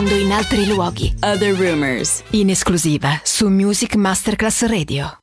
suonando in altri luoghi. Other Rumors. In esclusiva su Music Masterclass Radio.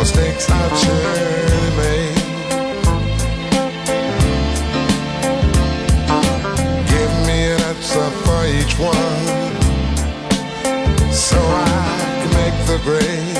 mistakes I've surely made. Give me an answer for each one, so I can make the grade.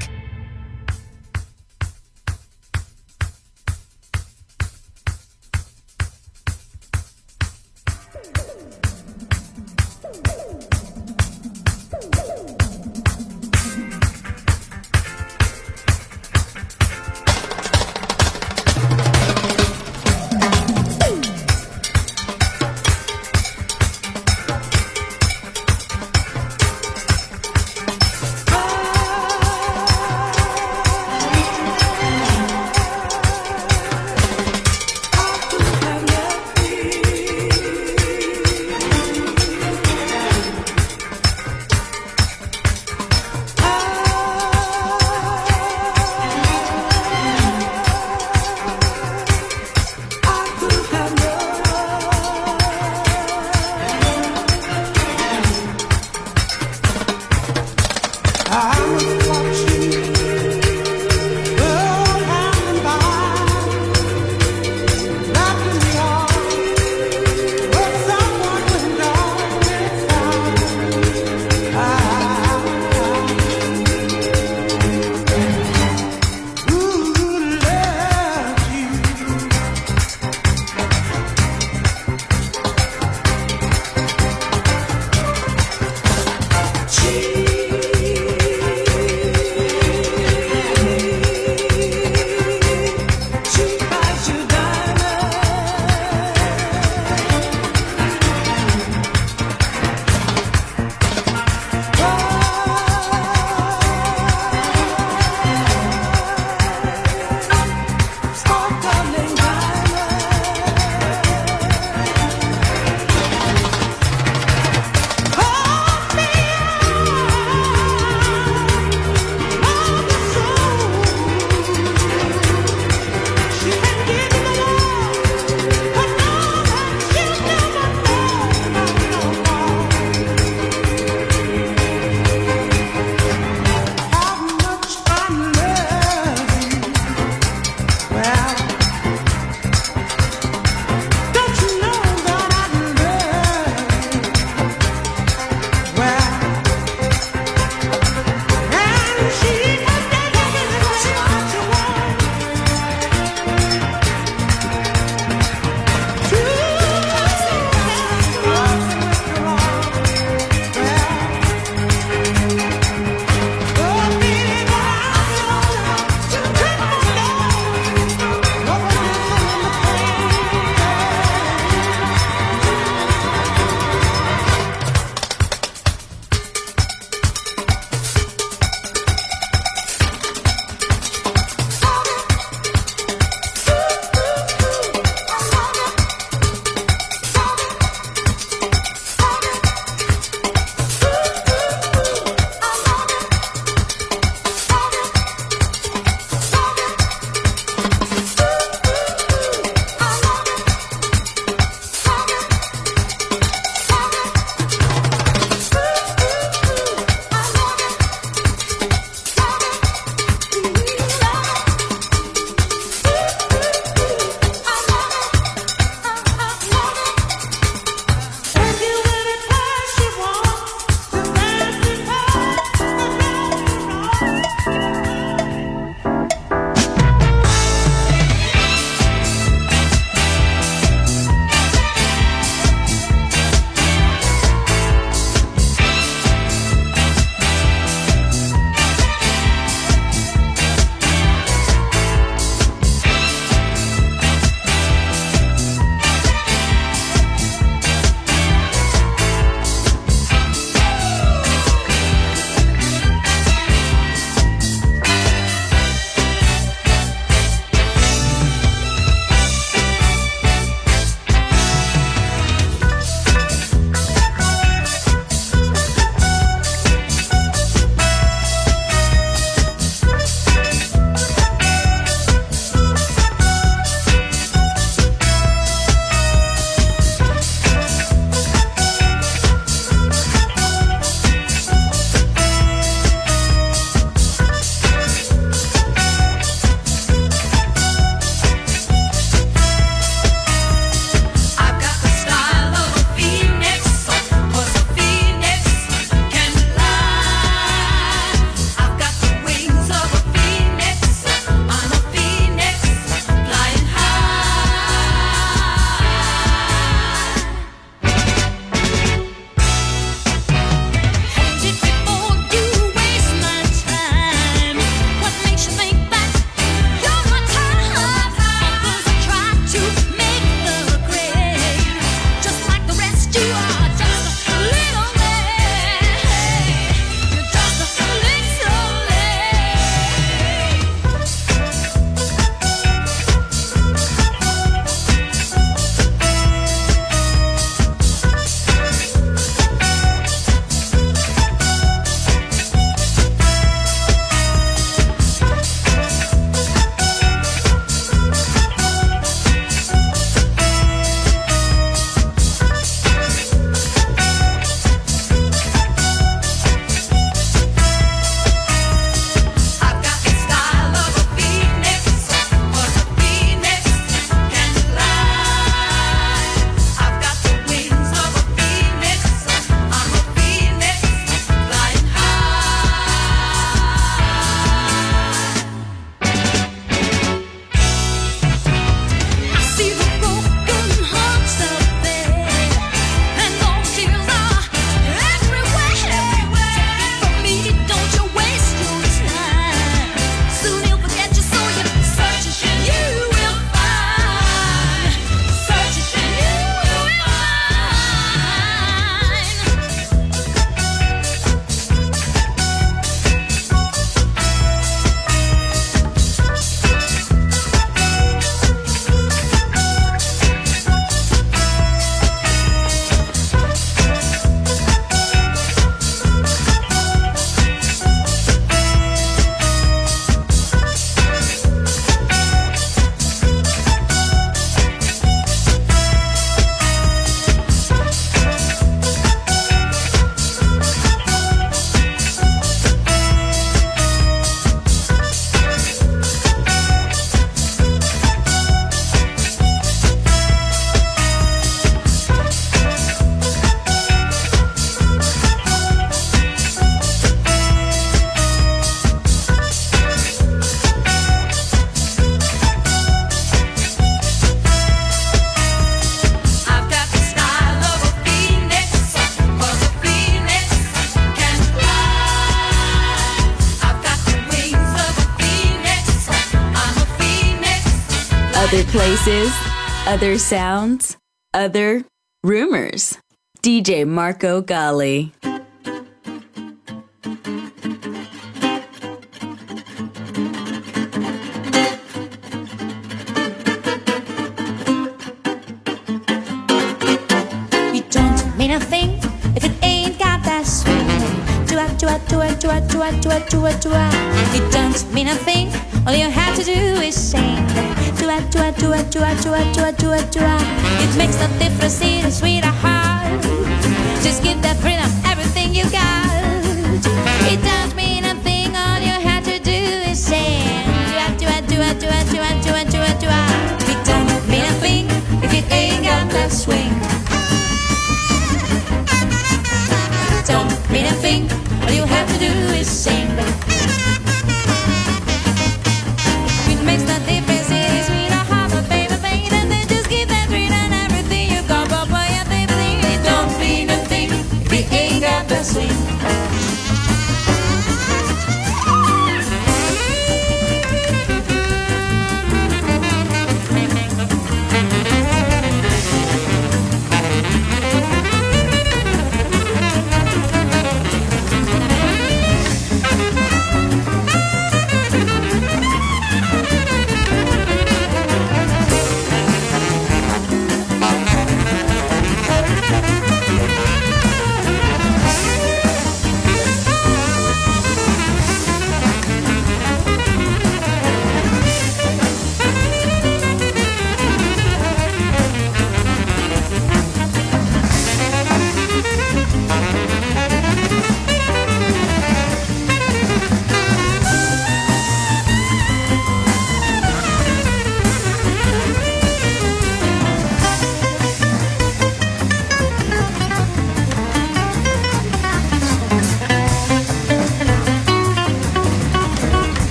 Places, other sounds, other rumors. DJ Marco Gally. It if it chua chua chua chua. It don't mean a thing. All you have to do is sing. Chua chua chua chua chua chua chua chua. It makes no difference in a sweet or hard. Just give that rhythm everything you got. It don't mean a thing. All you have to do is sing. Chua chua chua chua chua chua chua chua. It don't mean a thing if it ain't got that swing. don't mean a thing. All you have to do is sing.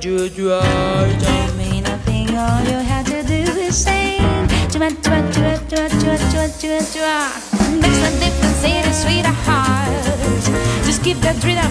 Chua chua chua. Don't mean a thing. All you have to do is sing. Chua chua chua chua chua chua chua chua. Makes no difference in a sweet or hard. Just keep that rhythm,